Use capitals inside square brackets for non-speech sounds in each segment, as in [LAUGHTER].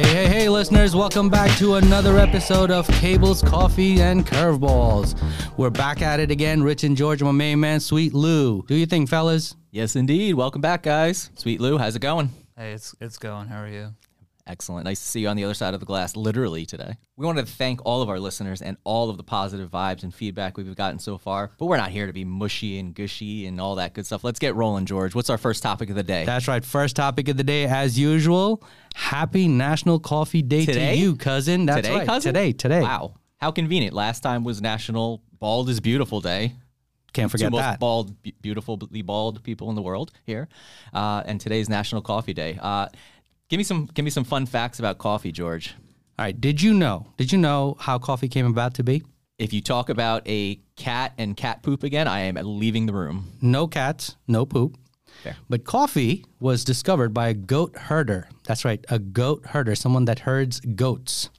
Hey, hey, hey, listeners, welcome back to another episode of Cables, Coffee, and Curveballs. We're back at it again. Rich and George, my main man, Sweet Lou. Do you think, fellas? Yes, indeed. Welcome back, guys. Sweet Lou, how's it going? Hey, it's it's going. How are you? Excellent. Nice to see you on the other side of the glass, literally today. We wanted to thank all of our listeners and all of the positive vibes and feedback we've gotten so far. But we're not here to be mushy and gushy and all that good stuff. Let's get rolling, George. What's our first topic of the day? That's right. First topic of the day, as usual. Happy National Coffee Day Today? to you, cousin. That's today, right. cousin? Today, today. Wow. How convenient. Last time was National Bald is Beautiful Day. Can't forget Two most that. bald, beautifully bald people in the world here. Uh, and today's National Coffee Day. Uh, give me some give me some fun facts about coffee, George. All right. Did you know? Did you know how coffee came about to be? If you talk about a cat and cat poop again, I am leaving the room. No cats, no poop. Fair. But coffee was discovered by a goat herder. That's right, a goat herder, someone that herds goats.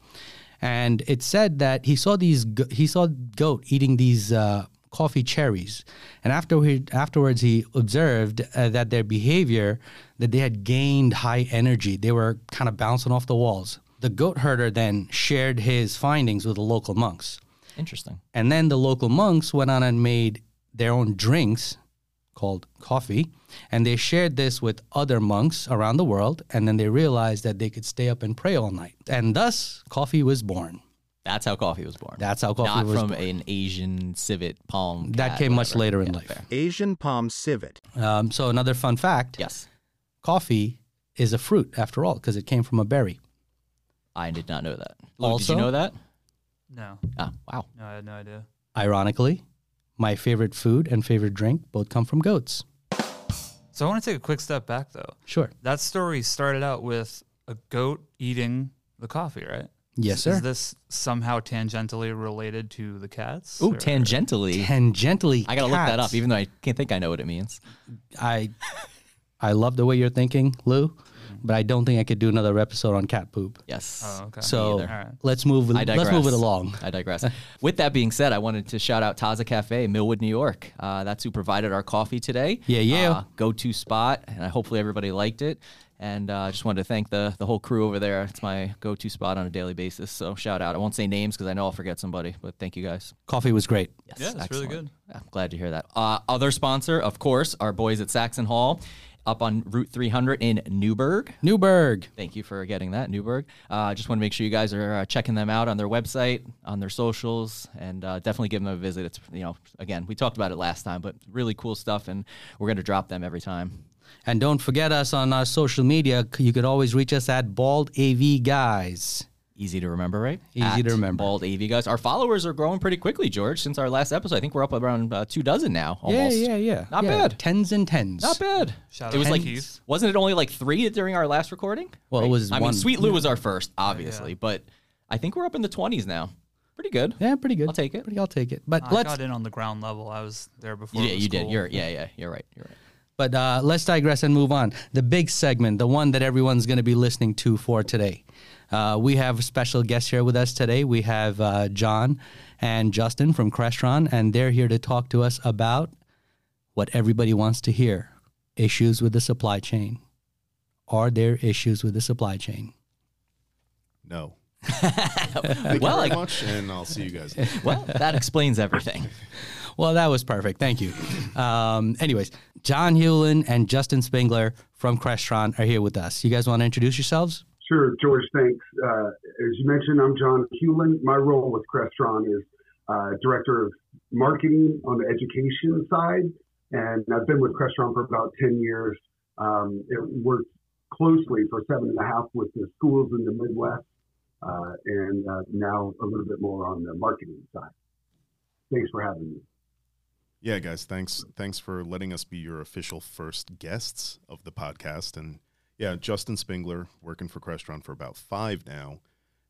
And it said that he saw these he saw goat eating these uh, coffee cherries, and after he, afterwards he observed uh, that their behavior that they had gained high energy. They were kind of bouncing off the walls. The goat herder then shared his findings with the local monks. Interesting. And then the local monks went on and made their own drinks called coffee. And they shared this with other monks around the world. And then they realized that they could stay up and pray all night. And thus, coffee was born. That's how coffee was born. That's how coffee Not was from born. an Asian civet palm. That came much later in Yeah, life. fair. Asian palm civet. Um, so, another fun fact Yes. coffee is a fruit after all, because it came from a berry. I did not know that. Lou, did you know that? No, Ah, wow. no, I had no idea. Ironically, my favorite food and favorite drink both come from goats. So I want to take a quick step back though. Sure. That story started out with a goat eating the coffee, right? Yes, sir. Is this somehow tangentially related to the cats? Oh, or- tangentially. Tangentially, I gotta look that cats. up, even though I can't think I know what it means. I I love the way you're thinking, Lou, but I don't think I could do another episode on cat poop. Yes. Oh, okay. So either. All right. let's move. I Let's digress. move it along. I digress. [LAUGHS] With that being said, I wanted to shout out Taza Cafe, Millwood, New York. Uh, that's who provided our coffee today. Yeah, yeah. Uh, go-to spot, and hopefully everybody liked it. And I uh, just wanted to thank the the whole crew over there. It's my go-to spot on a daily basis. So shout out. I won't say names because I know I'll forget somebody, but thank you guys. Coffee was great. Yes, Yeah, that's really good. I'm glad to hear that. Uh, other sponsor, of course, our boys at Saxon Hall, up on Route 300 in Newburgh. Newburgh. Thank you for getting that, Newburgh. I uh, just want to make sure you guys are uh, checking them out on their website, on their socials, and uh, definitely give them a visit. It's you know, again, we talked about it last time, but really cool stuff, and we're going to drop them every time. And don't forget us on our social media. You could always reach us at Bald AV Guys. Easy to remember, right? Easy At to remember. Bald AV guys. Our followers are growing pretty quickly, George. Since our last episode, I think we're up around uh, two dozen now. Almost. Yeah, yeah, yeah. Not Yeah, bad. Tens and tens. Not bad. Shout it out was to like, Keith. wasn't it only like three during our last recording? Well, it was I one. mean, Sweet Lou was our first, obviously, but I think we're up in the twenties now. Pretty good. Yeah, pretty good. I'll take it. Pretty, I'll take it. But I let's. got in on the ground level. I was there before. Yeah, it was you did. cool. You're yeah, yeah. You're right. You're right. But uh, let's digress and move on. The big segment, the one that everyone's going to be listening to for today. Uh, we have a special guest here with us today. We have uh, John and Justin from Crestron, and they're here to talk to us about what everybody wants to hear issues with the supply chain. Are there issues with the supply chain? No. [LAUGHS] Thank Well, you I- very much, and I'll see you guys. Well, that explains everything. [LAUGHS] Well, that was perfect. Thank you. Um, anyways, John Hewlin and Justin Spengler from Crestron are here with us. You guys want to introduce yourselves? Sure, George, thanks. Uh, as you mentioned, I'm John Hewlin. My role with Crestron is uh, Director of Marketing on the education side, and I've been with Crestron for about 10 years. Um, it worked closely for seven and a half with the schools in the Midwest, uh, and uh, now a little bit more on the marketing side. Thanks for having me. Yeah, guys, thanks. Thanks for letting us be your official first guests of the podcast. And yeah, Justin Spingler working for Crestron for about five now,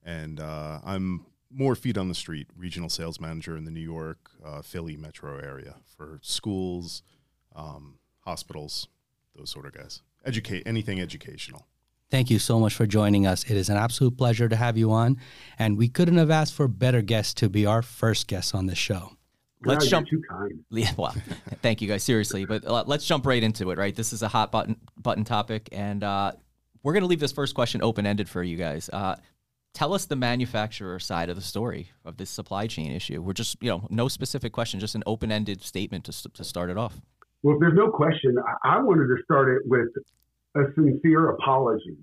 and uh, I'm more feet on the street, regional sales manager in the New York, uh, Philly metro area for schools, um, hospitals, those sort of guys. Educate anything educational. Thank you so much for joining us. It is an absolute pleasure to have you on, and we couldn't have asked for better guests to be our first guests on the show. Let's God, jump. Too kind. [LAUGHS] Yeah, well, thank you guys seriously, but uh, let's jump right into it. Right, this is a hot button button topic, and uh, we're going to leave this first question open ended for you guys. Uh, tell us the manufacturer side of the story of this supply chain issue. We're just, you know, no specific question, just an open ended statement to, to start it off. Well, if there's no question. I wanted to start it with a sincere apology.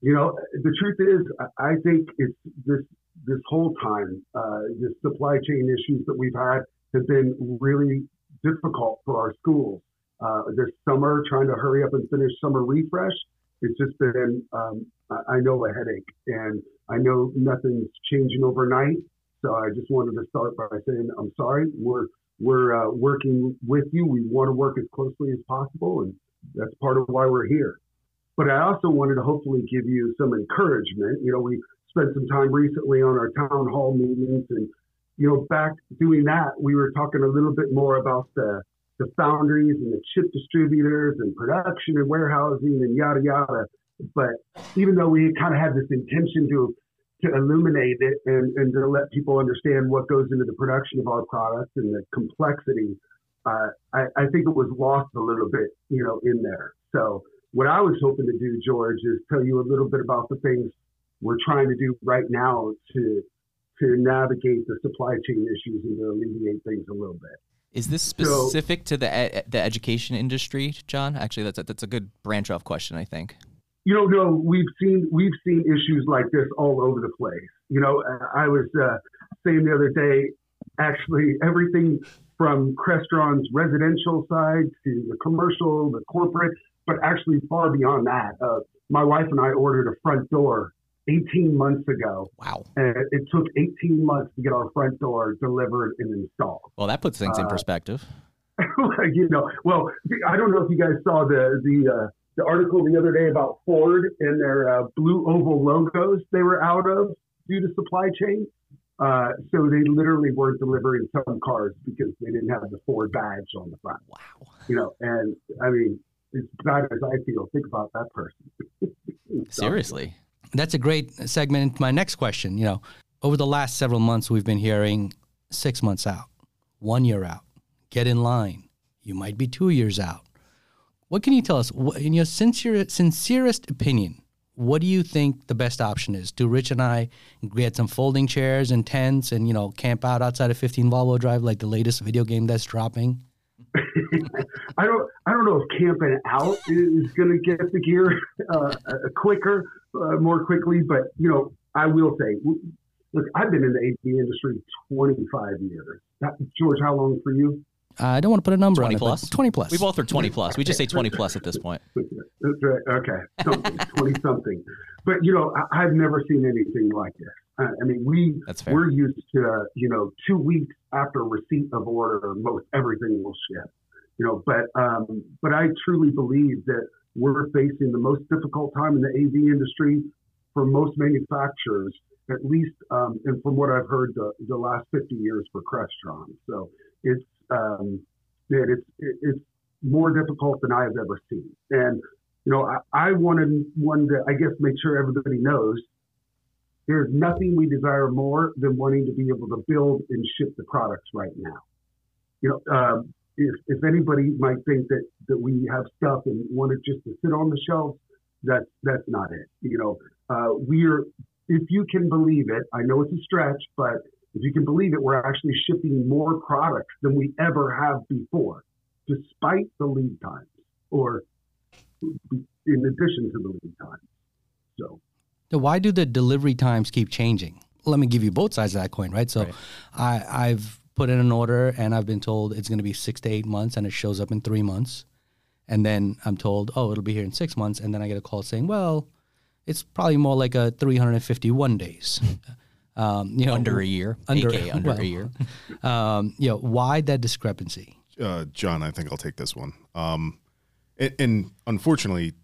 You know, the truth is, I think it's this this whole time, uh, the supply chain issues that we've had have been really difficult for our schools. Uh, this summer, trying to hurry up and finish summer refresh, it's just been, um, I know, a headache. And I know nothing's changing overnight. So I just wanted to start by saying I'm sorry. We're we're uh, working with you. We want to work as closely as possible, and that's part of why we're here. But I also wanted to hopefully give you some encouragement. You know, we spent some time recently on our town hall meetings, and you know, back doing that, we were talking a little bit more about the the foundries and the chip distributors and production and warehousing and yada yada. But even though we kind of had this intention to to illuminate it and, and to let people understand what goes into the production of our products and the complexity, uh, I, I think it was lost a little bit, you know, in there. So what I was hoping to do, George, is tell you a little bit about the things we're trying to do right now to to navigate the supply chain issues and to alleviate things a little bit. Is this specific so, to the the education industry, John? Actually, that's a, that's a good branch off question, I think. You know, no, we've seen we've seen issues like this all over the place. You know, I was uh, saying the other day, actually, everything from Crestron's residential side to the commercial, the corporate, but actually far beyond that. Uh, my wife and I ordered a front door 18 months ago. Wow. And it took 18 months to get our front door delivered and installed. Well, that puts things uh, in perspective. [LAUGHS] you know, well, I don't know if you guys saw the the uh, the article the other day about Ford and their uh, blue oval logos they were out of due to supply chain. Uh, so they literally weren't delivering some cars because they didn't have the Ford badge on the front. Wow. You know, and I mean, as bad as I feel, think about that person. [LAUGHS] Seriously. That's a great segment into my next question. You know, over the last several months, we've been hearing six months out, one year out, get in line. You might be two years out. What can you tell us, in your sincere, sincerest opinion, what do you think the best option is? Do Rich and I get some folding chairs and tents and, you know, camp out outside of 15 Volvo Drive like the latest video game that's dropping? [LAUGHS] I don't. I don't know if camping out is going to get the gear uh, uh, quicker, uh, more quickly. But you know, I will say, look, I've been in the AV industry 25 years. That, George, how long for you? I don't want to put a number 20 on plus? it. 20 plus. We both are 20 plus. We just say 20 plus at this point. [LAUGHS] Okay. Something, 20 something. But, you know, I, have never seen anything like this. I mean, we, That's fair. we're used to, uh, you know, two weeks after receipt of order, most everything will ship. You know, but, um, but I truly believe that we're facing the most difficult time in the AV industry for most manufacturers, at least, um, and from what I've heard, the, the last 50 years for Crestron. So it's, um, man, it's it's more difficult than I have ever seen. And you know, I, I wanted one to, I guess, make sure everybody knows there's nothing we desire more than wanting to be able to build and ship the products right now. You know, um, if, if anybody might think that, that we have stuff and want it just to sit on the shelves, that's that's not it. You know, uh, we're if you can believe it, I know it's a stretch, but if you can believe it, we're actually shipping more products than we ever have before, despite the lead times, or in addition to the lead times. So, so why do the delivery times keep changing? Let me give you both sides of that coin, right? So, right. I, I've put in an order and I've been told it's going to be six to eight months, and it shows up in three months, and then I'm told, oh, it'll be here in six months, and then I get a call saying, well, it's probably more like a 351 days. [LAUGHS] Um, you know, under a year, under, AKA [LAUGHS] under well, a year. [LAUGHS] um, you know, why that discrepancy? Uh, John, I think I'll take this one. Um, and, and, unfortunately,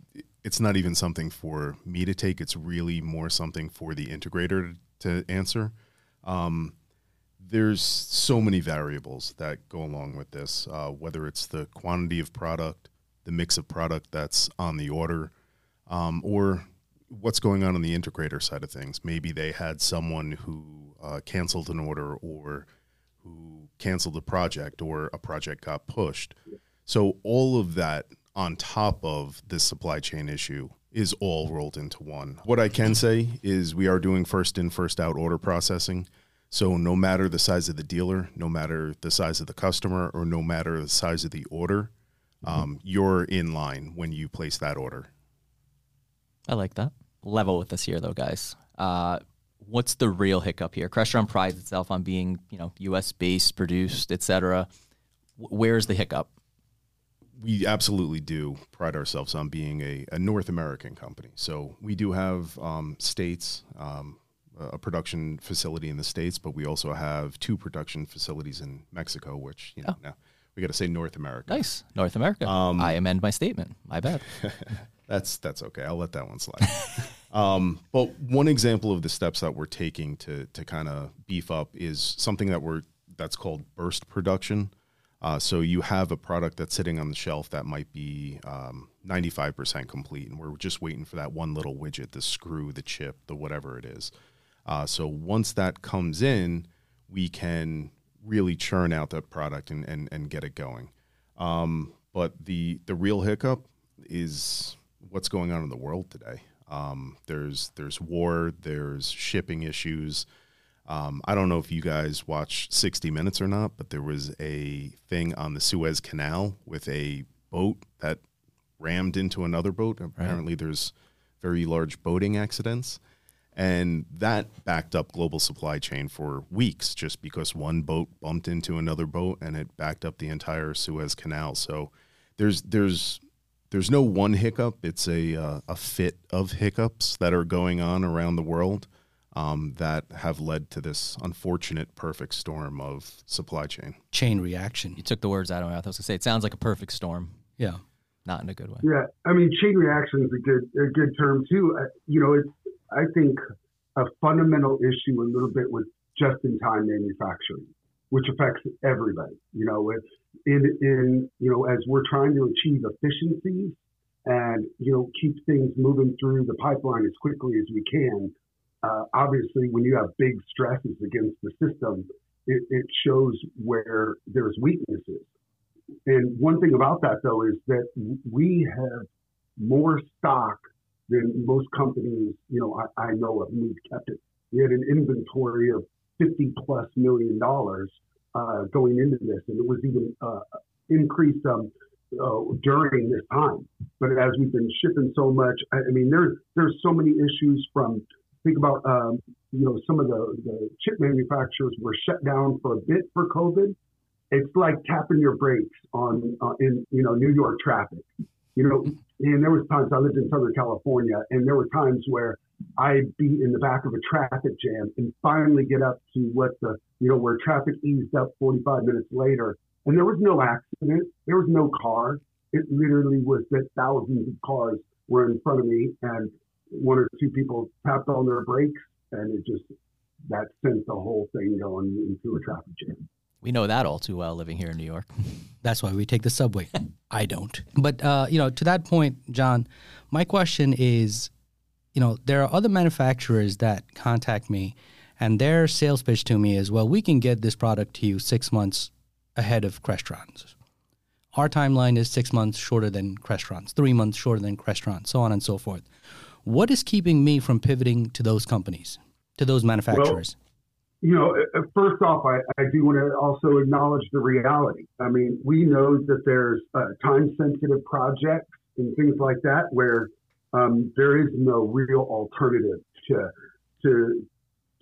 it's not even something for me to take. It's really more something for the integrator to answer. Um, there's so many variables that go along with this, uh, whether it's the quantity of product, the mix of product that's on the order, um, or what's going on on the integrator side of things. Maybe they had someone who uh, canceled an order or who canceled a project or a project got pushed. So all of that on top of this supply chain issue is all rolled into one. What I can say is we are doing first in, first out order processing. So no matter the size of the dealer, no matter the size of the customer, or no matter the size of the order, um, you're in line when you place that order. I like that. Level with us here, though, guys. Uh, what's the real hiccup here? Crestron prides itself on being, you know, U.S. based, produced, etc. Where's the hiccup? we absolutely do pride ourselves on being a, a North American company. So we do have um, states, um, a production facility in the states, but we also have two production facilities in Mexico, which you know Oh. now we got to say North America. Nice, North America. Um, I amend my statement. My bad. [LAUGHS] That's that's okay. I'll let that one slide. [LAUGHS] um, but one example of the steps that we're taking to to kind of beef up is something that we're that's called burst production. Uh, so you have a product that's sitting on the shelf that might be um, 95% complete, and we're just waiting for that one little widget, the screw, the chip, the whatever it is. Uh, so once that comes in, we can really churn out that product and, and, and get it going. Um, but the the real hiccup is what's going on in the world today. Um, there's there's war, there's shipping issues. Um, I don't know if you guys watch 60 Minutes or not, but there was a thing on the Suez Canal with a boat that rammed into another boat. Apparently, there's very large boating accidents, and that backed up global supply chain for weeks just because one boat bumped into another boat and it backed up the entire Suez Canal. So there's there's there's no one hiccup. It's a uh, a fit of hiccups that are going on around the world um, that have led to this unfortunate perfect storm of supply chain. Chain reaction. You took the words out of my mouth. I was gonna say it sounds like a perfect storm, Yeah. not in a good way. Yeah, I mean, chain reaction is a good a good term too. Uh, you know, it's I think a fundamental issue a little bit with just in time manufacturing, which affects everybody. You know, with in in you know as we're trying to achieve efficiencies and you know keep things moving through the pipeline as quickly as we can. Uh, obviously, when you have big stresses against the system, it, it shows where there's weaknesses. And one thing about that though is that we have more stock than most companies, you know, I, I know of. And we've kept it. We had an inventory of 50 plus million dollars uh, going into this, and it was even uh, increased um, uh, during this time. But as we've been shipping so much, I, I mean, there's there's so many issues from think about um, you know some of the, the chip manufacturers were shut down for a bit for COVID. It's like tapping your brakes on uh, in you know New York traffic. You know, and there was times I lived in Southern California, and there were times where I'd be in the back of a traffic jam and finally get up to what the you know where traffic eased up 45 minutes later, and there was no accident, there was no car. It literally was that thousands of cars were in front of me, and one or two people tapped on their brakes, and it just that sent the whole thing going into a traffic jam. We know that all too well living here in New York. [LAUGHS] That's why we take the subway. [LAUGHS] I don't. But uh, you know, to that point, John, my question is, you know, there are other manufacturers that contact me, and their sales pitch to me is, well, we can get this product to you six months ahead of Crestron's. Our timeline is six months shorter than Crestron's, three months shorter than Crestron, so on and so forth. What is keeping me from pivoting to those companies, to those manufacturers? You know, uh, first off, I, I do want to also acknowledge the reality. I mean, we know that there's uh, time sensitive projects and things like that where um, there is no real alternative to to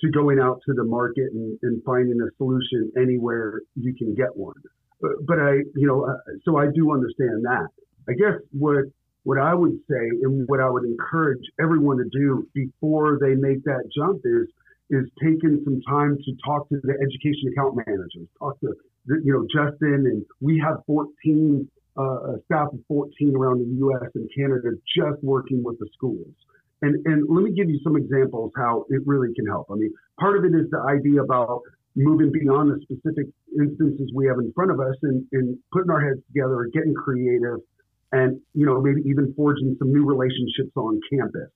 to going out to the market and, and finding a solution anywhere you can get one. But, but I, you know, uh, so I do understand that. I guess what what I would say and what I would encourage everyone to do before they make that jump is is taking some time to talk to the education account managers, talk to you know Justin, and we have 14 uh, staff of 14 around the U.S. and Canada just working with the schools. And and let me give you some examples how it really can help. I mean, part of it is the idea about moving beyond the specific instances we have in front of us and, and putting our heads together, getting creative, and you know maybe even forging some new relationships on campus.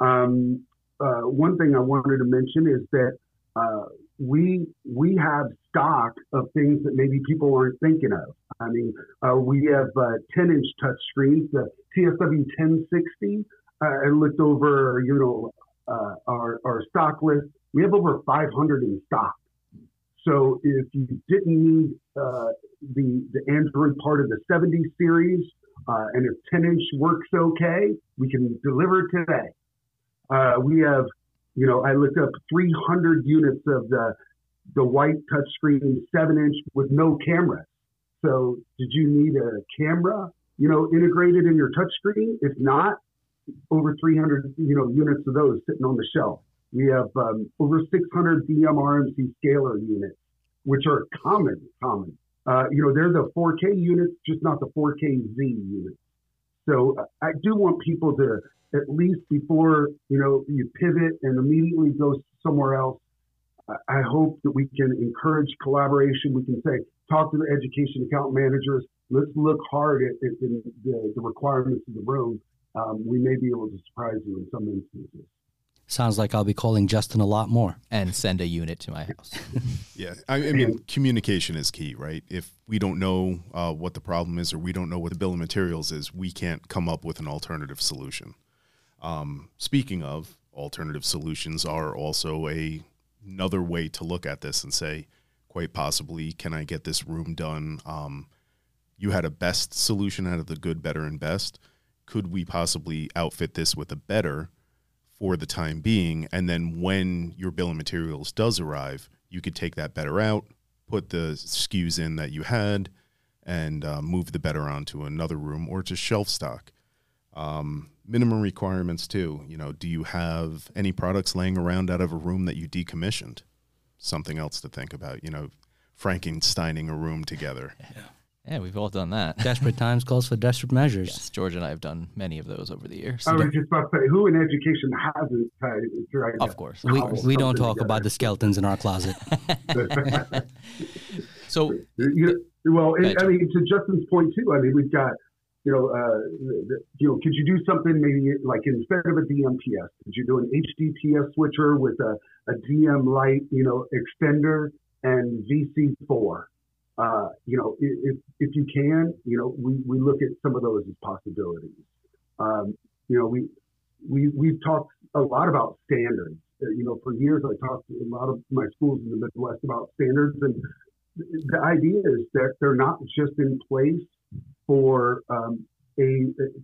Um, uh, one thing I wanted to mention is that uh, we we have stock of things that maybe people aren't thinking of. I mean, uh, we have 10 inch touch screens, the TSW 1060. I looked over, you know, uh, our, our stock list. We have over 500 in stock. So if you didn't need uh, the the Android part of the 70 series, uh, and if 10 inch works okay, we can deliver today. Uh, we have, you know, I looked up 300 units of the the white touchscreen 7 inch with no camera. So did you need a camera, you know, integrated in your touchscreen? If not, over 300, you know, units of those sitting on the shelf. We have um, over 600 DMRMC scaler units, which are common, common. Uh, you know, they're the 4K units, just not the 4K Z units. So uh, I do want people to at least before you know you pivot and immediately go somewhere else. I hope that we can encourage collaboration. We can say, talk to the education account managers. Let's look hard at, at the, the, the, requirements of the room. Um, we may be able to surprise you in some instances. Sounds like I'll be calling Justin a lot more. And send a unit to my house. [LAUGHS] yeah. I, I, mean, communication is key, right? If we don't know uh, what the problem is or we don't know what the bill of materials is, we can't come up with an alternative solution. Um, speaking of, alternative solutions are also a another way to look at this and say, quite possibly, can I get this room done? Um, you had a best solution out of the good, better, and best. Could we possibly outfit this with a better for the time being? And then when your bill of materials does arrive, you could take that better out, put the SKUs in that you had, and uh, move the better onto another room or to shelf stock. Um, minimum requirements too. You know, do you have any products laying around out of a room that you decommissioned? Something else to think about. You know, Frankensteining a room together. Yeah. Yeah, we've all done that. [LAUGHS] Desperate times calls for desperate measures. Yes, George and I have done many of those over the years. I was just about to say, who in education hasn't tried? Of course, we we don't talk together. about the skeletons in our closet. [LAUGHS] [LAUGHS] so, you know, well, I mean, to Justin's point too. I mean, we've got you know, uh, you know, could you do something maybe like instead of a DMPS, could you do an HDPS switcher with a, a DM Lite, you know, extender and VC4? Uh, you know, if, if you can, you know, we, we look at some of those as possibilities. Um, you know, we, we, we've talked a lot about standards. Uh, you know, for years I talked to a lot of my schools in the Midwest about standards and the idea is that they're not just in place for um, a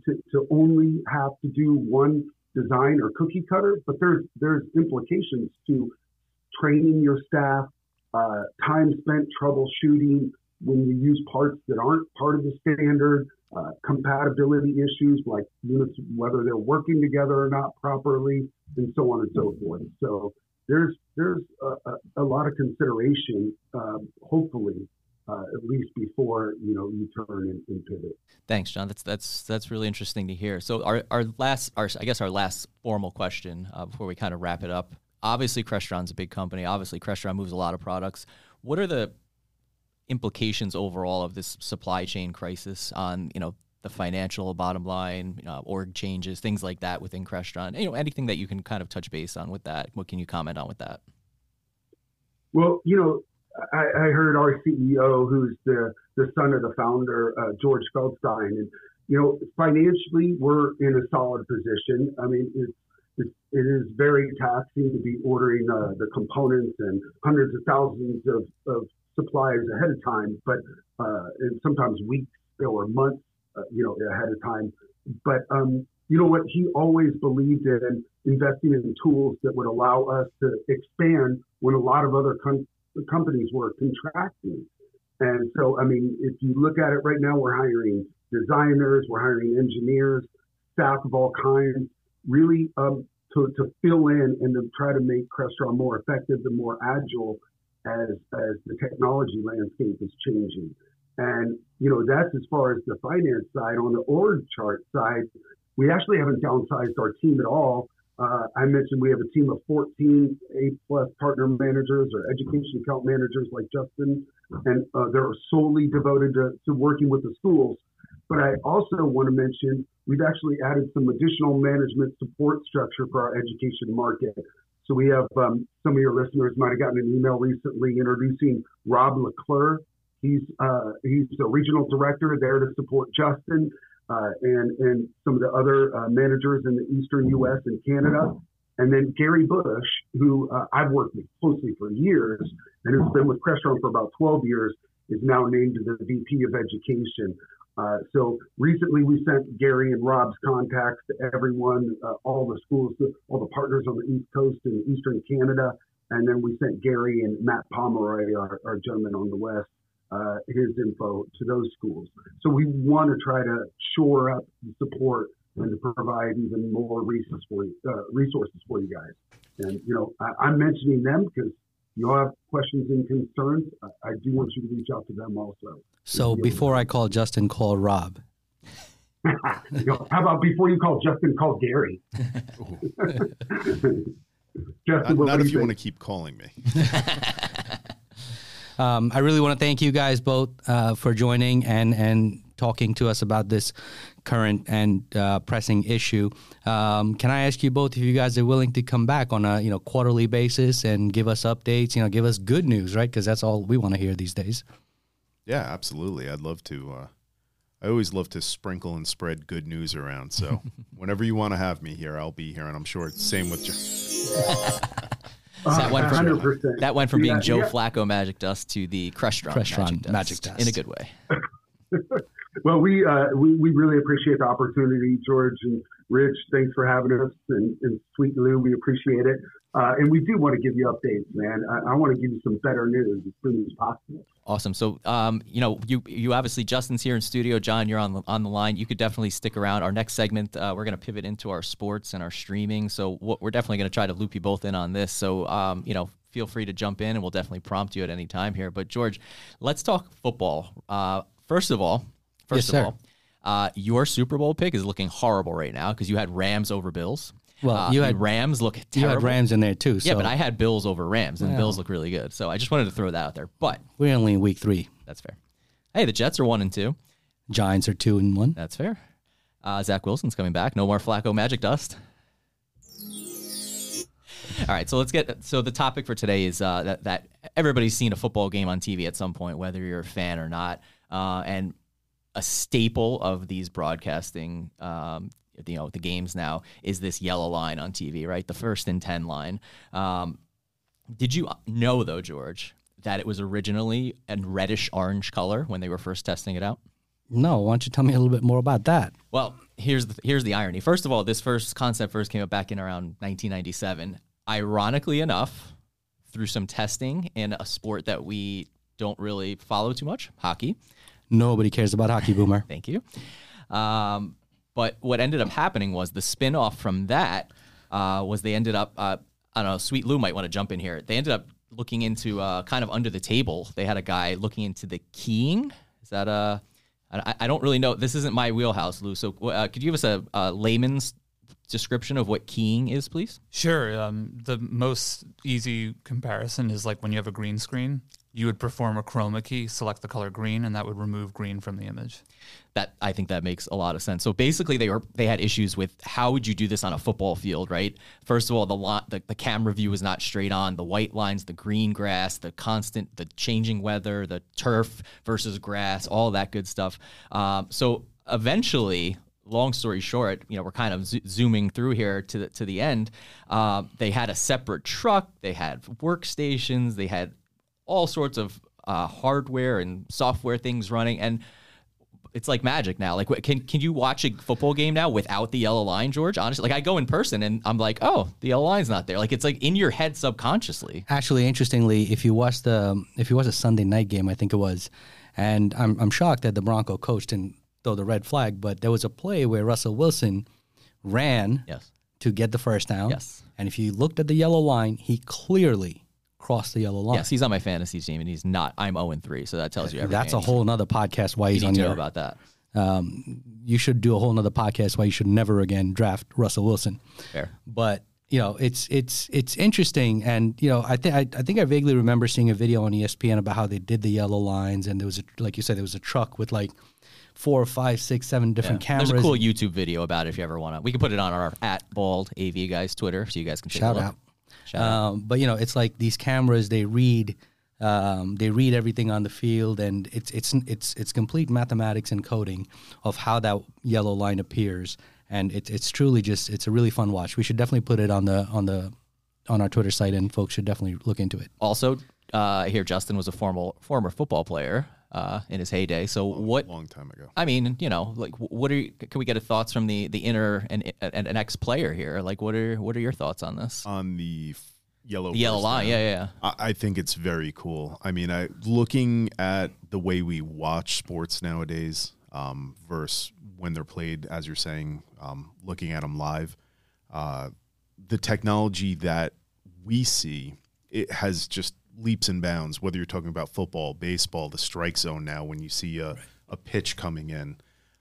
to, to only have to do one design or cookie cutter, but there's there's implications to training your staff, uh, time spent troubleshooting when you use parts that aren't part of the standard, uh, compatibility issues like units whether they're working together or not properly, and so on and so forth. So there's there's a, a, lot of consideration, uh, hopefully, uh, at least before you know you turn and, and, pivot. Thanks, John. That's that's that's really interesting to hear. So our our last our I guess our last formal question uh, before we kind of wrap it up. Obviously, Crestron's a big company. Obviously, Crestron moves a lot of products. What are the implications overall of this supply chain crisis on you know the financial bottom line, you know, org changes, things like that within Crestron? You know, anything that you can kind of touch base on with that. What can you comment on with that? Well, you know, I, I heard our CEO, who's the, the son of the founder, uh, George Feldstein, and you know, financially, we're in a solid position. I mean, it's, it is very taxing to be ordering uh, the components and hundreds of thousands of, of supplies ahead of time, but uh, sometimes weeks or months, uh, you know, ahead of time. But um, you know what? He always believed in investing in tools that would allow us to expand when a lot of other the companies were contracting. And so, I mean, if you look at it right now, we're hiring designers, we're hiring engineers, staff of all kinds, really um, to, to fill in and to try to make Crestron more effective and more agile as, as the technology landscape is changing. And, you know, that's as far as the finance side. On the org chart side, we actually haven't downsized our team at all. Uh, I mentioned we have a team of 14 A plus partner managers or education account managers like Justin, and uh, they're solely devoted to, to working with the schools. But I also want to mention we've actually added some additional management support structure for our education market. So we have um, some of your listeners might have gotten an email recently introducing Rob LeClerc. He's uh, he's the regional director there to support Justin. uh, and and some of the other uh, managers in the Eastern U.S. and Canada. And then Gary Bush, who uh, I've worked with closely for years and who's been with Crestron for about 12 years, is now named the VP of Education. Uh, so recently we sent Gary and Rob's contacts to everyone, uh, all the schools, all the partners on the East Coast and Eastern Canada. And then we sent Gary and Matt Pomeroy, our, our gentleman on the West, uh, his info to those schools. So we want to try to shore up the support and to provide even more resources for you, uh, resources for you guys. And you know, I, am mentioning them because you all have questions and concerns. I, I, do want you to reach out to them also. So before I call Justin, call Rob. [LAUGHS] you know, how about before you call Justin, call Gary? [LAUGHS] [LAUGHS] Justin, not, not if you, you want to keep calling me. um, I really want to thank you guys both uh, for joining and and talking to us about this current and uh, pressing issue. Um, can I ask you both if you guys are willing to come back on a you know quarterly basis and give us updates? You know, give us good news, right? Because that's all we want to hear these days. Yeah, absolutely. I'd love to. Uh, I always love to sprinkle and spread good news around. So [LAUGHS] whenever you want to have me here, I'll be here, and I'm sure it's the same with you. [LAUGHS] that, went from, that went from being yeah, Joe yeah. Flacco Magic Dust to the Crestron, Crestron Magic, Dust, Magic Dust in a good way. [LAUGHS] well, we, uh, we we really appreciate the opportunity, George and Rich. Thanks for having us, and, and Sweet Lou, we appreciate it. Uh, and we do want to give you updates, man. I, I, want to give you some better news as soon as possible. Awesome. So, um, you know, you you obviously Justin's here in studio. John, you're on the, on the line. You could definitely stick around. Our next segment, uh, we're going to pivot into our sports and our streaming. So, we're definitely going to try to loop you both in on this. So, um, you know, feel free to jump in, and we'll definitely prompt you at any time here. But George, let's talk football. Uh, first of all, first yes, of all, uh, your Super Bowl pick is looking horrible right now because you had Rams over Bills. Well, uh, you had Rams look terrible. You had Rams in there too. So. Yeah, but I had Bills over Rams, and well, Bills look really good. So I just wanted to throw that out there. But we're only in week three. That's fair. Hey, the Jets are one and two. Giants are two and one. That's fair. Uh, Zach Wilson's coming back. No more Flacco magic dust. All right, so let's get. So the topic for today is uh, that that everybody's seen a football game on TV at some point, whether you're a fan or not, uh, and a staple of these broadcasting um, you know the games now is this yellow line on TV, right? The first and ten line. Um, did you know though, George, that it was originally a reddish orange color when they were first testing it out? No, why don't you tell me a little bit more about that? Well, here's the here's the irony. First of all, this first concept first came up back in around 1997. Ironically enough, through some testing in a sport that we don't really follow too much, hockey. Nobody cares about hockey, Boomer. [LAUGHS] Thank you. Um, but what ended up happening was the spinoff from that uh, was they ended up, uh, I don't know, Sweet Lou might want to jump in here. They ended up looking into uh, kind of under the table. They had a guy looking into the keying. Is that a, I, I don't really know. This isn't my wheelhouse, Lou. So uh, could you give us a, a layman's description of what keying is, please? Sure. Um, the most easy comparison is like when you have a green screen you would perform a chroma key, select the color green, and that would remove green from the image. That I think that makes a lot of sense. So basically, they were they had issues with how would you do this on a football field, right? First of all, the lot the, the camera view was not straight on. The white lines, the green grass, the constant, the changing weather, the turf versus grass, all that good stuff. Um, so eventually, long story short, you know, we're kind of zo- zooming through here to the, to the end. Uh, they had a separate truck. They had workstations. They had all sorts of uh, hardware and software things running, and it's like magic now. Like, can can you watch a football game now without the yellow line, George? Honestly, like I go in person and I'm like, oh, the yellow line's not there. Like it's like in your head subconsciously. Actually, interestingly, if you watch the if you watch a Sunday night game, I think it was, and I'm I'm shocked that the Bronco coach didn't throw the red flag, but there was a play where Russell Wilson ran yes. to get the first down. Yes. And if you looked at the yellow line, he clearly cross the yellow line. Yes, he's on my fantasy team, and he's not. I'm 0 and 3, so that tells you everything. That's a whole nother podcast why he's on your. about that. Um, you should do a whole nother podcast why you should never again draft Russell Wilson. Fair, but you know it's it's it's interesting, and you know I think I think I vaguely remember seeing a video on ESPN about how they did the yellow lines, and there was a like you said there was a truck with like four or five, six, seven different yeah. cameras. There's a cool YouTube video about it if you ever want to. We can put it on our at bald AV guys Twitter so you guys can check shout out. Um, but you know, it's like these cameras they read Um, they read everything on the field, and it's it's it's it's complete mathematics and coding of how that yellow line appears, and it's it's truly just it's a really fun watch. We should definitely put it on the on the on our Twitter site, and folks should definitely look into it. Also, uh, hear Justin was a former former football player uh, in his heyday. So what? long time ago. I mean, you know, like what are you, can we get a thoughts from the the inner and, and an ex player here? Like, what are what are your thoughts on this? on the yellow The yellow line, yeah, yeah, I, I think it's very cool. I mean, I looking at the way we watch sports nowadays um, versus when they're played, as you're saying, um, looking at them live, uh, the technology that we see it has just leaps and bounds. Whether you're talking about football, baseball, the strike zone now, when you see a, a pitch coming in,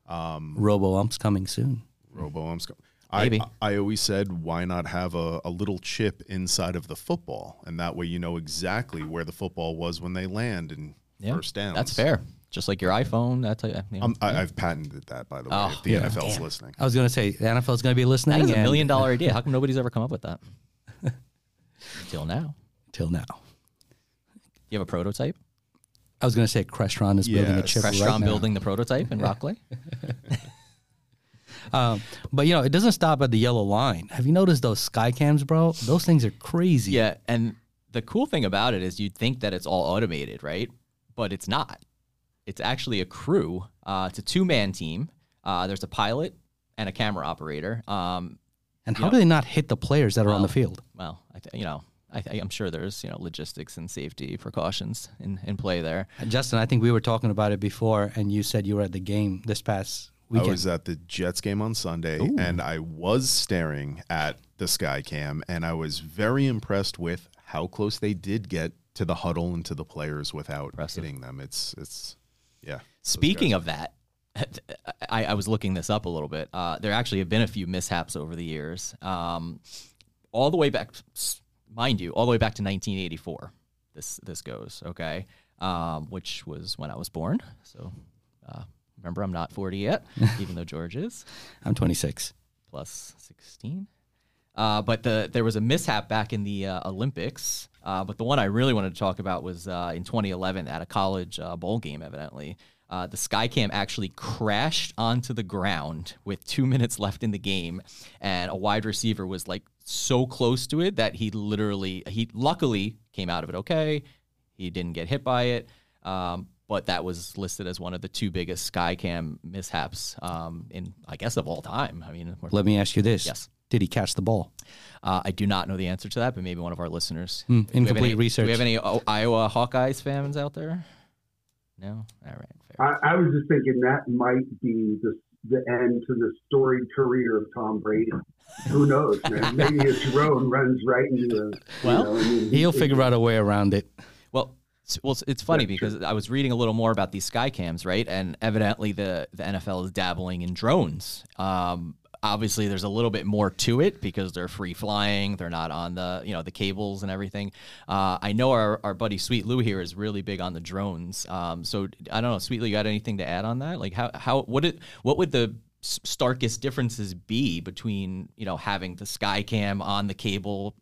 Robo umps coming soon. robo umps. Maybe. I, I always said, why not have a, a little chip inside of the football, and that way you know exactly where the football was when they land and Yeah, first down. That's fair. Just like your iPhone. That's a, you know, Um, I, I've patented that, by the way. Oh, if the yeah. NFL's listening, I was going to say the NFL is going to be listening. that is a million dollar [LAUGHS] [LAUGHS] idea. How come nobody's ever come up with that? Till now. till now. You have a prototype? I was going to say Crestron is building a Yes. chip right now. building the prototype in [LAUGHS] Rockleigh? [LAUGHS] Um, but you know, it doesn't stop at the yellow line. Have you noticed those sky cams, bro? Those things are crazy. Yeah, and the cool thing about it is you'd think that it's all automated, right? But it's not. It's actually a crew. Uh, it's a two man team. Uh, there's a pilot and a camera operator. Um, And how Yeah. do they not hit the players that are on the field? well, I th- you know, I th- I'm sure there's you know logistics and safety precautions in, in play there. Justin, I think we were talking about it before, and you said you were at the game this past I was at the Jets game on Sunday, and I was staring at the sky cam, and I was very impressed with how close they did get to the huddle and to the players without Impressive. hitting them. It's it's yeah. Speaking of that, [LAUGHS] I, I was looking this up a little bit. Uh, there actually have been a few mishaps over the years, um, all the way back, mind you, all the way back to 1984. This this goes okay, um, which was when I was born. So uh, remember, I'm not 40 yet, [LAUGHS] even though George is I'm 26. plus 16. Uh, but the there was a mishap back in the uh, Olympics. Uh, but the one I really wanted to talk about was uh, in 2011 at a college uh, bowl game. Evidently, uh, the Skycam actually crashed onto the ground with two [LAUGHS] minutes left in the game, and a wide receiver was like so close to it that he literally he luckily came out of it okay. He didn't get hit by it. Um, but that was listed as one of the two biggest Skycam mishaps um, in, I guess, of all time. I mean, Let me ask you this: Yes. Did he catch the ball? uh, I do not know the answer to that, but maybe one of our listeners. Do incomplete any- research. Do we have any O- Iowa Hawkeyes fans out there? No. All right. Fair. I, I was just thinking that might be the the end to the storied career of Tom Brady. Who knows, man? [LAUGHS] Maybe his drone runs right into the. Well, you know, I mean, He'll figure out a way around it. Well, well, it's- it's funny because I was reading a little more about these sky cams, right? And evidently, the the NFL is dabbling in drones. Um, obviously, there's a little bit more to it because they're free flying. They're not on the you know the cables and everything. Uh, I know our, our buddy Sweet Lou here is really big on the drones. Um, so I don't know, Sweet Lou, you got anything to add on that? Like how how what it what would the starkest differences be between you know having the sky cam on the cable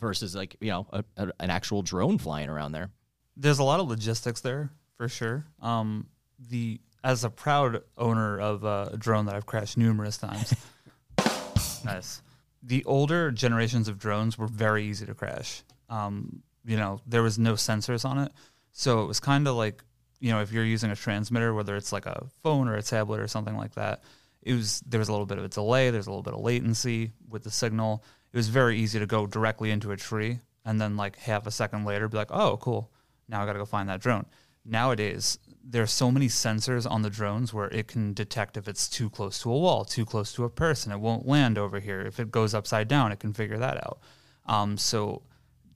versus like you know a, a, an actual drone flying around there? there's a lot of logistics there for sure. Um, the as a proud owner of a drone that I've crashed numerous times. Nice. The older generations of drones were very easy to crash. Um, you know, there was no sensors on it, so it was kind of like you know if you're using a transmitter, whether it's like a phone or a tablet or something like that. It was there was a little bit of a delay. There's a little bit of latency with the signal. It was very easy to go directly into a tree and then like half a second later be like, oh, cool. Now I got to go find that drone. Nowadays, there's so many sensors on the drones where it can detect if it's too close to a wall, too close to a person. It won't land over here. If it goes upside down, it can figure that out. Um, so,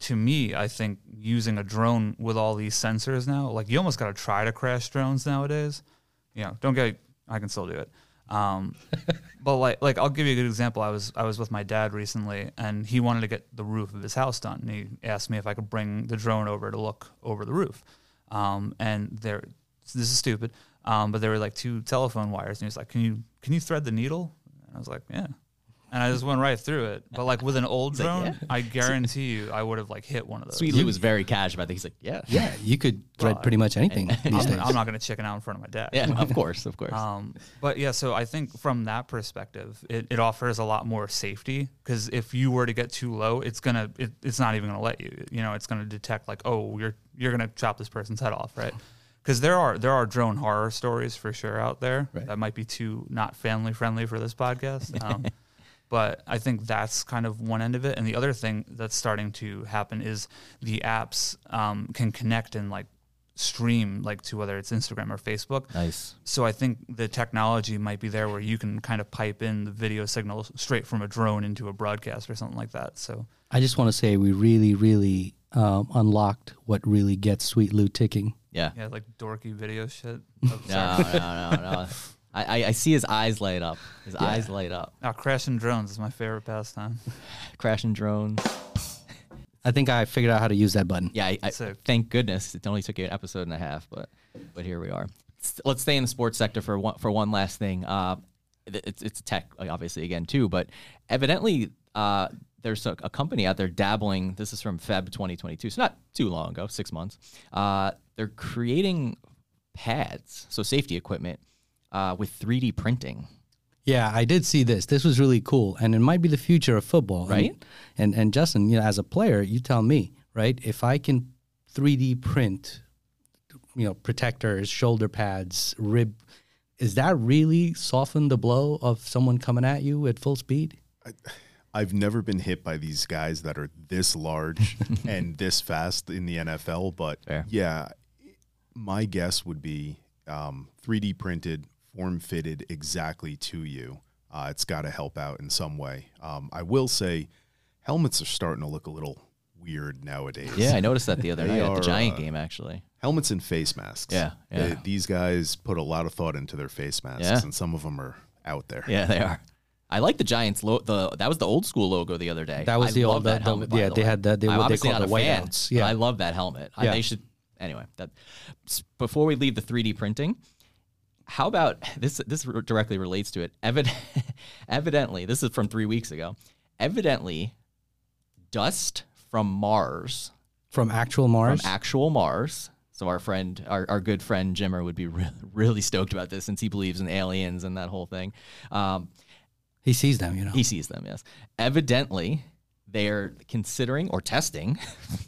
to me, I think using a drone with all these sensors now, like you almost got to try to crash drones nowadays. You know, don't get. I can still do it. Um, [LAUGHS] but like, like I'll give you a good example. I was I was with my dad recently, and he wanted to get the roof of his house done. And he asked me if I could bring the drone over to look over the roof. Um, and there, this is stupid, um, but there were like two telephone wires, and he was like, "Can you can you thread the needle?" And I was like, "Yeah." And I just went right through it. But like with an old like, drone, "Yeah." I [LAUGHS] guarantee you, I would have like hit one of those. Sweet Lou was very casual about it. He's like, yeah, Yeah, you could [LAUGHS] thread pretty much anything these I'm, days. I'm not going to chicken out in front of my dad. yeah, of course, of course. Um, but yeah, so I think from that perspective, it, it offers a lot more safety because if you were to get too low, it's gonna it, it's not even gonna let you. You know, it's gonna detect like, oh, you're you're gonna chop this person's head off, right? Because there are there are drone horror stories for sure out there Right. that might be too not family friendly for this podcast. Um, [LAUGHS] but I think that's kind of one end of it, and the other thing that's starting to happen is the apps um, can connect and like stream like to whether it's Instagram or Facebook. nice. So I think the technology might be there where you can kind of pipe in the video signal straight from a drone into a broadcast or something like that. So I just want to say we really, really um, unlocked what really gets Sweet Lou ticking. Yeah. yeah, like dorky video shit. [LAUGHS] Oh, No, no, no, no. [LAUGHS] I, I, I see his eyes light up. His eyes light up. Ah, crashing drones is my favorite pastime. [LAUGHS] Crashing drones. I think I figured out how to use that button. Yeah, I, I, Sick. thank goodness it only took you an episode and a half, but but here we are. Let's stay in the sports sector for one for one last thing. Uh, it's it's tech, obviously again too, but evidently uh, there's a, a company out there dabbling. This is from Feb 2022, so not too long ago, six months. Uh, they're creating pads, so safety equipment, uh, with 3D printing. Yeah, I did see this. This was really cool, and it might be the future of football, Right? And and Justin, you know, as a player, you tell me, right? If I can 3D print, you know, protectors, shoulder pads, rib, is that really soften the blow of someone coming at you at full speed? I've never been hit by these guys that are this large [LAUGHS] and this fast in the NFL, but Fair. yeah, my guess would be um, 3D printed, form fitted exactly to you. Uh, it's got to help out in some way. Um, I will say, helmets are starting to look a little weird nowadays. Yeah, I noticed that the other [LAUGHS] They night at the Giant uh, game, actually. helmets and face masks. Yeah, yeah. They- these guys put a lot of thought into their face masks, Yeah. and some of them are out there. Yeah, they are. I like the Giants. Lo- the that was the old school logo the other day. That was I the love old- that the- helmet. the- by yeah, the they way. had that. they- I'm what they obviously call not the a fan, whiteouts. Yeah. I love that helmet. I, Yeah. they should anyway. That before we leave the 3D printing, how about [LAUGHS] this? This directly relates to it. Evid- [LAUGHS] evidently, this is from three weeks ago. Evidently, dust from Mars From actual Mars? from actual Mars. So our friend, our, our good friend Jimmer would be [LAUGHS] re- really stoked about this since he believes in aliens and that whole thing. Um, he sees them, you know. he sees them, yes. Evidently, they're considering or testing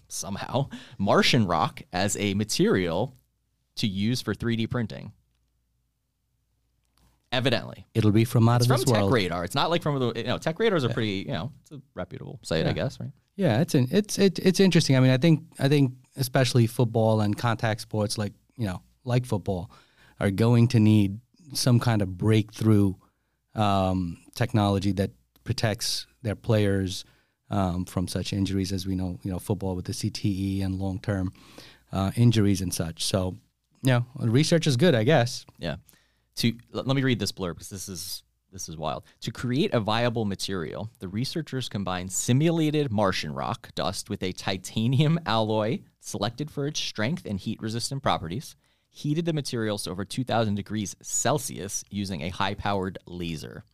somehow Martian rock as a material to use for 3D printing. Evidently, It'll be from out it's of from this Tech world. Radar. It's not like from the you know Tech Radars are pretty you know it's a reputable site I guess right. Yeah, it's in, it's it, it's interesting. I mean, I think I think especially football and contact sports like you know like football are going to need some kind of breakthrough um, technology that protects their players um, from such injuries as we know. You know, football with the CTE and long term uh, injuries and such. So, yeah, research is good, I guess. Yeah. To let let me read this blurb because this is this is wild. To create a viable material, the researchers combined simulated Martian rock dust with a titanium alloy selected for its strength and heat resistant properties, heated the materials to over 2000 degrees Celsius using a high powered laser.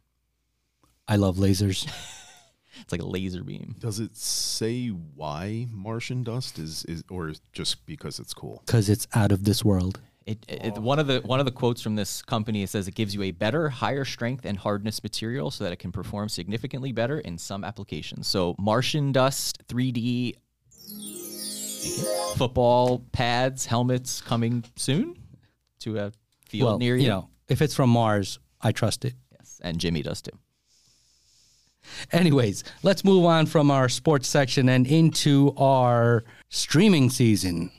I love lasers. [LAUGHS] It's like a laser beam. Does it say why Martian dust is, is or just because it's cool? because it's out of this world. It, it, oh. one of the one of the quotes from this company it says it gives you a better, higher strength and hardness material so that it can perform significantly better in some applications. So Martian dust, 3D football pads, helmets coming soon to a field well, near you. you know, if it's from Mars, I trust it. yes, and Jimmy does too. Anyways, let's move on from our sports section and into our streaming season.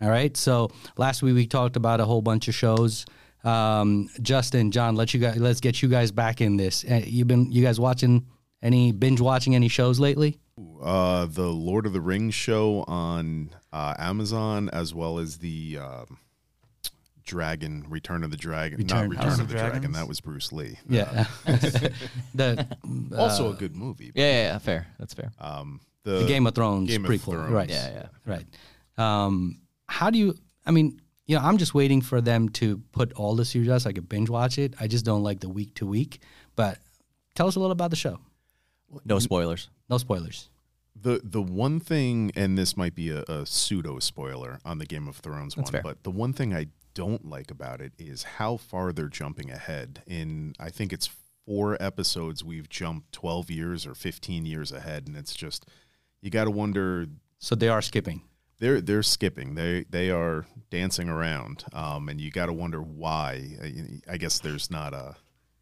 All right. So last week we talked about a whole bunch of shows. Um, Justin, John, let you guys let's get you guys back in this. Uh, you been you guys watching any binge watching any shows lately? Uh, the Lord of the Rings show on uh, Amazon, as well as the um, Dragon, Return of the Dragon, Return- not House Return of of the Dragon. That was Bruce Lee. Yeah. [LAUGHS] the [LAUGHS] also a good movie. Yeah, yeah, yeah, fair. That's fair. Um, the Game of Thrones Game of prequel. Thrones. Right. Yeah, yeah. Right. Um, how do you? I mean, you know, I'm just waiting for them to put all the series out so I could binge watch it. I just don't like the week to week. But tell us a little about the show. No spoilers. No spoilers. The the one thing, and this might be a, a pseudo spoiler on the Game of Thrones That's one, fair. but the one thing I don't like about it is how far they're jumping ahead. In I think it's four episodes, we've jumped twelve years or fifteen years ahead, and it's just you got to wonder. So they are skipping. They're they're skipping. They they are dancing around, um, and you got to wonder why. I, I guess there's not a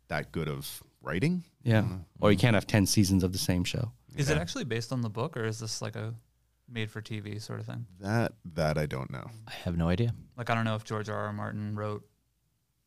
that good of writing. Yeah. Or you can't have 10 seasons of the same show. Is it actually based on the book, or is this like a made for TV sort of thing? That that I don't know. I have no idea. Like I don't know if George R. R. Martin wrote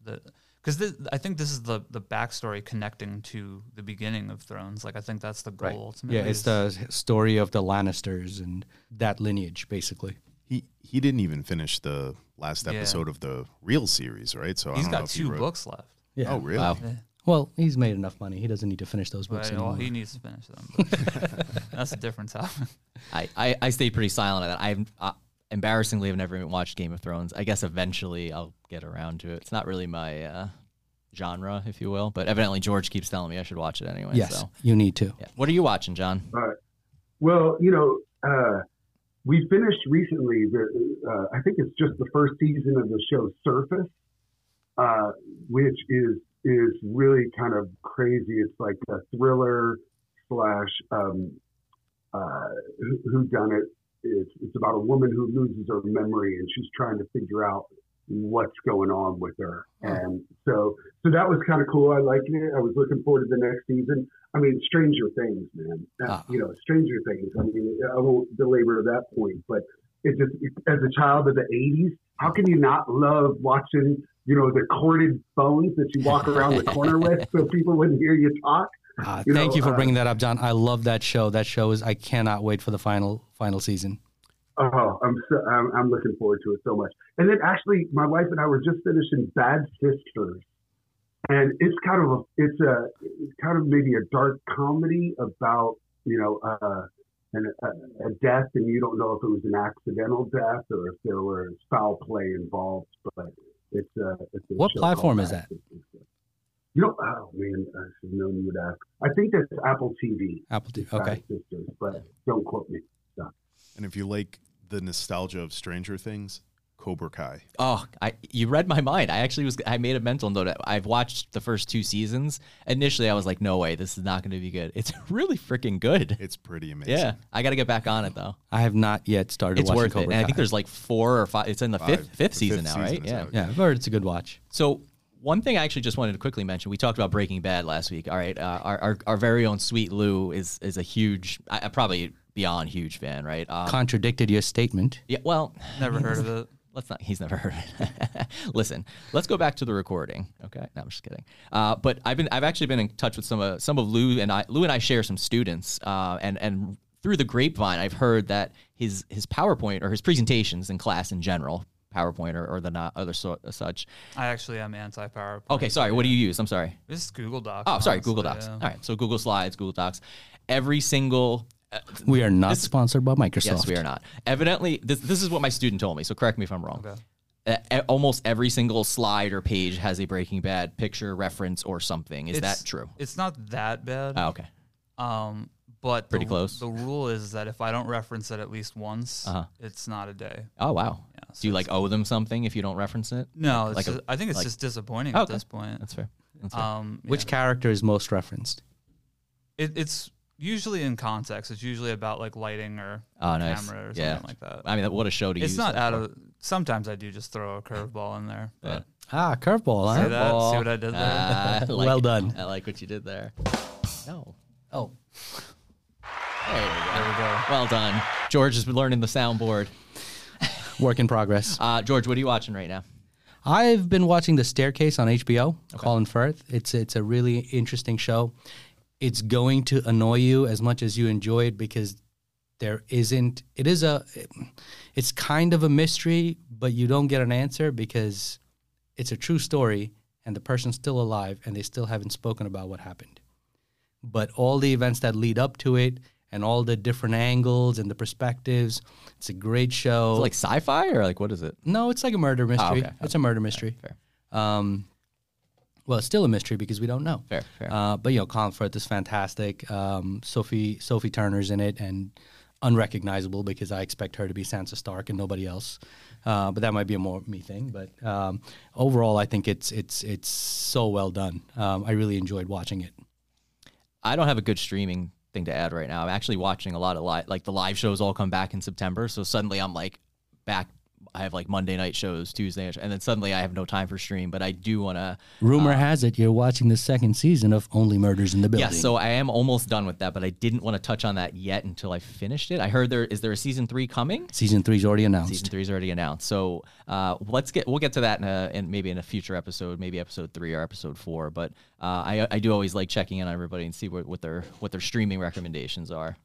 the because I think this is the the backstory connecting to the beginning of Thrones. Like I think that's the goal. Right. Ultimately, Yeah, it's the story of the Lannisters and that lineage, basically. He he didn't even finish the last Yeah. episode of the real series, right? So I he's don't know got if he two wrote- books left. Yeah. Oh, really? Wow. Yeah. Well, he's made enough money. He doesn't need to finish those books But, well, anymore. he needs to finish them. [LAUGHS] [LAUGHS] that's a different topic. I, I, I stayed pretty silent on that. I've uh, embarrassingly have never even watched Game of Thrones. I guess eventually I'll get around to it. It's not really my uh, genre, if you will, but evidently George keeps telling me I should watch it anyway. yes, So, you need to. yeah. What are you watching, John? Well, you know, uh, we finished recently. The uh, I think it's just the first season of the show Surface, uh, which is is really kind of crazy. It's like a thriller slash um, uh, who done it. It's, it's about a woman who loses her memory and she's trying to figure out what's going on with her. And so, so that was kind of cool. I liked it. I was looking forward to the next season. I mean, Stranger Things, man. Uh, Ah. You know, Stranger Things. I mean, I won't belabor that point, but it just, it, as a child of the '80s, how can you not love watching? You know, the corded phones that you walk around the corner with, so people wouldn't hear you talk. [LAUGHS] Uh, You thank know, you for uh, bringing that up, John. I love that show. That show is. I cannot wait for the final final season. Oh, I'm so I'm, I'm looking forward to it so much. And then actually, my wife and I were just finishing Bad Sisters, and it's kind of a it's a it's kind of maybe a dark comedy about you know uh, an, a, a death, and you don't know if it was an accidental death or if there was foul play involved. But it's uh, it's a What platform is that? Sisters. You know, oh man, I should have known you would ask. I think that's Apple TV. Apple TV. Okay. Sisters, but don't quote me. And if you like the nostalgia of Stranger Things, Cobra Kai. Oh, I you read my mind. I actually was I made a mental note. I've watched the first two seasons. Initially, I was like, "No way, this is not going to be good." [LAUGHS] It's really freaking good. It's pretty amazing. Yeah, I got to get back on it though. I have not yet started It's watching worth it. Cobra And I think there's like four or five. It's in the Five. fifth fifth The season fifth now, season right? Yeah. out, Yeah, I've heard it's a good watch. So one thing I actually just wanted to quickly mention. We talked about Breaking Bad last week. All right, uh, our, our our very own Sweet Lou is is a huge, I, I probably beyond huge fan, right? Um, Contradicted your statement. yeah. Well, Never heard of it. [LAUGHS] let's not. He's never heard it. [LAUGHS] Listen, let's go back to the recording. Okay, no, I'm just kidding. Uh, but I've been, I've actually been in touch with some of some of Lou and I. Lou and I share some students, uh, and and through the grapevine, I've heard that his his PowerPoint or his presentations in class in general, PowerPoint or, or the not other so, such. I actually am anti PowerPoint. Okay, sorry. What do you use? I'm sorry. This is Google Docs. Oh, sorry, honestly, Google Docs. yeah. All right, so Google Slides, Google Docs. Every single uh, We are not sponsored by Microsoft. Yes, we are not. Evidently, this this is what my student told me. So correct me if I'm wrong. Okay. Uh, almost every single slide or page has a Breaking Bad picture, reference, or something. Is It's- that true? It's not that bad. Oh, okay. Um, but Pretty the, close. The rule is that if I don't reference it at least once, Uh-huh. it's not a day. Oh, wow. Yeah, so Do you like owe them something if you don't reference it? No, it's like just, I think it's like- just disappointing Okay. at this point. That's fair. That's fair. Um, Which yeah. character is most referenced? it, it's usually in context. It's usually about like lighting or oh, nice. camera or something yeah. like that. I mean, what a show to use. It's not out for. of. Sometimes I do just throw a curveball in there. Yeah. But Ah, curveball, See huh? that? See what I did there? I [LAUGHS] like Well it. done. I like what you did there. No. Oh, There we go. there we go. Well done. George has been learning the soundboard. work in progress. [LAUGHS] Uh, George, what are you watching right now? I've been watching The Staircase on HBO. Colin Firth. It's it's a really interesting show. It's going to annoy you as much as you enjoy it because there isn't. It is a. It's kind of a mystery, but you don't get an answer because it's a true story and the person's still alive and they still haven't spoken about what happened. But all the events that lead up to it and all the different angles and the perspectives, it's a great show. Is it like sci-fi or like what is it? No, it's like a murder mystery. okay. It's a murder mystery. Fair. Um, Well, it's still a mystery because we don't know. Fair, fair. Uh, but you know, Colin Firth is fantastic. Um, Sophie Sophie Turner's in it and unrecognizable because I expect her to be Sansa Stark and nobody else. Uh, but that might be a more me thing. But um, overall, I think it's it's it's so well done. Um, I really enjoyed watching it. I don't have a good streaming thing to add right now. I'm actually watching a lot of live, like the live shows all come back in September. So suddenly I'm like back. I have like Monday night shows, Tuesday, night- and then suddenly I have no time for stream. But I do want to. Rumor has it you're watching the second season of Only Murders in the Building. Yeah, so I am almost done with that, but I didn't want to touch on that yet until I finished it. I heard there is there a season three coming. season three's already announced. Season three is already announced, so uh, let's get we'll get to that in, a, in maybe in a future episode, maybe episode three or episode four. But uh, I I do always like checking in on everybody and see what, what their what their streaming recommendations are.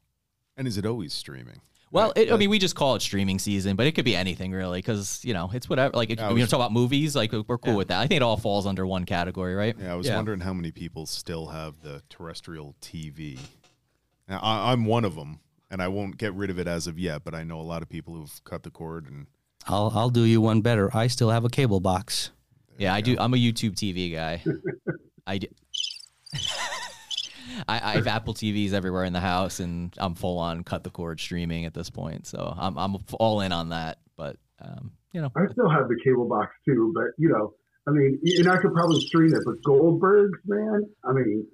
And is it always streaming? Well, Right, it, I mean, we just call it streaming season, but it could be anything really, because you know it's whatever. Like, if I we talk about movies, like we're cool Yeah. with that. I think it all falls under one category, right? Yeah, I was Yeah. wondering how many people still have the terrestrial TV. Now, I, I'm one of them, and I won't get rid of it as of yet. But I know a lot of people who've cut the cord, and I'll I'll do you one better. I still have a cable box. Yeah, I do. I'm a YouTube TV guy. [LAUGHS] I do. [LAUGHS] I, I have Apple TVs everywhere in the house, and I'm full on cut the cord streaming at this point. So I'm I'm all in on that. But um, you know, I still have the cable box too, but you know, I mean, and I could probably stream it, but Goldberg's, man, I mean,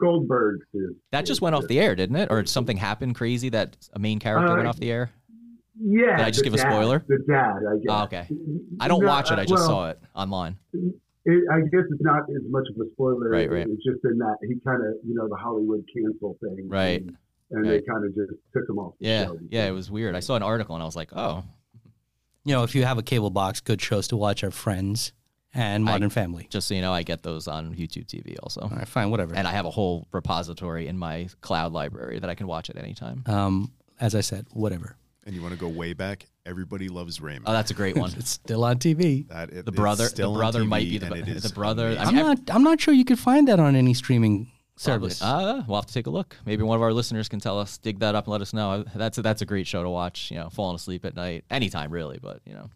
Goldberg's is that just went off the air, didn't it? Or something happened crazy that a main character went Uh, off the air? Yeah. Did I just give a spoiler? The dad, I guess. Oh, okay. I don't No, watch it. I just well, saw it online. It, I guess it's not as much of a spoiler. Right, right. It's just in that he kind of, you know, the Hollywood cancel thing. Right. And, and Right. they kind of just took him off. Yeah, show yeah, it was weird. I saw an article and I was like, oh, You know, if you have a cable box, good shows to watch are Friends and Modern Family. just so you know, I get those on YouTube TV also. All right, fine, whatever. And I have a whole repository in my cloud library that I can watch at any time. um, as I said, whatever. and you want to go way back. Everybody loves Raymond. Oh, that's a great one. [LAUGHS] It's still on TV. that it, The brother, the still on brother might be the, and the brother. I amazing. mean, I'm not. I'm not sure you could find that on any streaming service. Uh, we'll have to take a look. Maybe one of our listeners can tell us, dig that up, and let us know. That's a, that's a great show to watch. You know, falling asleep at night, anytime really. But you know,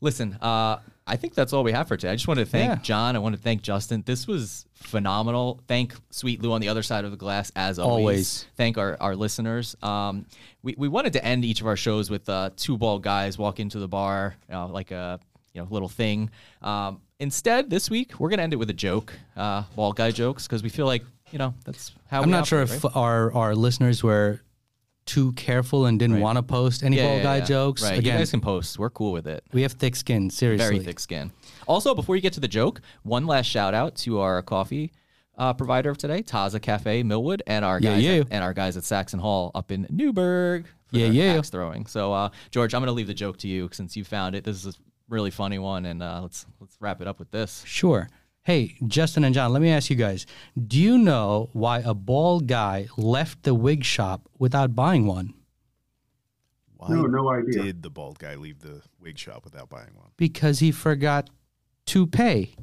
listen, uh, I think that's all we have for today. I just want to thank Yeah. John. I want to thank Justin. This was phenomenal. Thank Sweet Lou on the other side of the glass as always. Always. Thank our, our listeners. Um, we, we wanted to end each of our shows with uh, two bald guys walk into the bar, you know, like a you know little thing. Um, instead, this week we're gonna end it with a joke, uh, bald guy jokes, because we feel like you know that's how. I'm not sure operate, if right? our our listeners were too careful and didn't Right. want to post any Yeah, bald yeah, guy yeah. jokes. Right, Again, you guys can post. We're cool with it. we have thick skin. Seriously, Very thick skin. Also, before you get to the joke, one last shout out to our coffee uh, provider of today, Taza Cafe Millwood, and our Yeah, guys. At, and our guys at Saxon Hall up in Newburgh. for Yeah, yeah. Axe throwing. So, uh, George, I'm going to leave the joke to you since you found it. This is a really funny one, and uh, let's let's wrap it up with this. Sure. Hey, Justin and John, let me ask you guys: Do you know why a bald guy left the wig shop without buying one? Why No, no idea. did the bald guy leave the wig shop without buying one? Because he forgot to pay.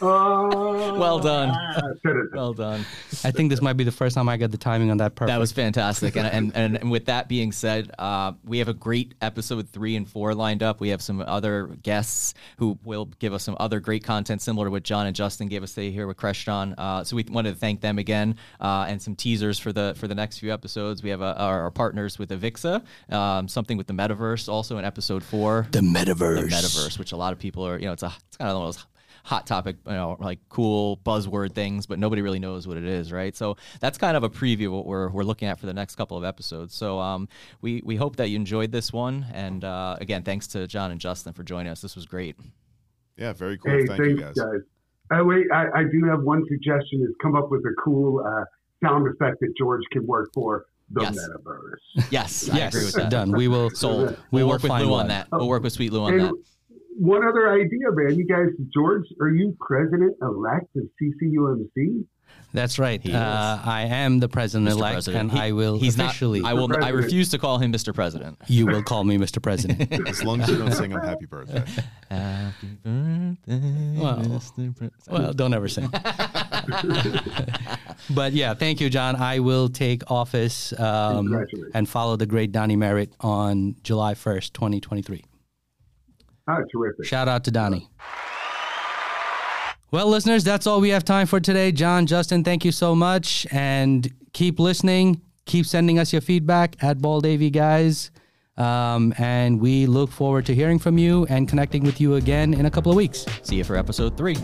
Oh, Well done. I said it. Well done. I think this might be the first time I got the timing on that perfect. That was fantastic. And, and, and, and with that being said, uh, we have a great episode three and four lined up. We have some other guests who will give us some other great content similar to what John and Justin gave us today here with Crestron. Uh, so we wanted to thank them again uh, and some teasers for the for the next few episodes. We have uh, our, our partners with Avixa, um, something with the metaverse, also in episode four. the metaverse. The metaverse, which a lot of people are, you know, it's a it's kind of one of those hot topic, you know, like cool buzzword things, but nobody really knows what it is, right? So that's kind of a preview of what we're, we're looking at for the next couple of episodes. So um, we we hope that you enjoyed this one, and uh, again, thanks to John and Justin for joining us. This was great. Yeah, very cool. Hey, Thank thanks, you guys. guys. Uh, wait, I, I do have one suggestion: is come up with a cool uh, sound effect that George can work for the Yes. metaverse. Yes, I Yes, agree with that. done. We will. Sold. We We'll work with find Lou on that. We'll work with Sweet Lou on And that. One other idea, man. You guys, George, are you president elect of CCUMC? That's right. He Uh, I am the president Mr. elect, President. and He- I will he's officially. Not, I will. I refuse to call him Mr. President. you will call me Mr. President. [LAUGHS] As long as you don't sing him happy birthday. [LAUGHS] Happy birthday, Well, Mr. President. well, don't ever sing. [LAUGHS] but yeah, thank you, John. I will take office um, and follow the great Donnie Merritt on July 1st, 2023. Ah, terrific. Shout out to Donnie. Well, listeners, that's all we have time for today. John, Justin, thank you so much. And keep listening. Keep sending us your feedback at Ball Davy, guys. Um, and we look forward to hearing from you and connecting with you again in a couple of weeks. See you for episode three.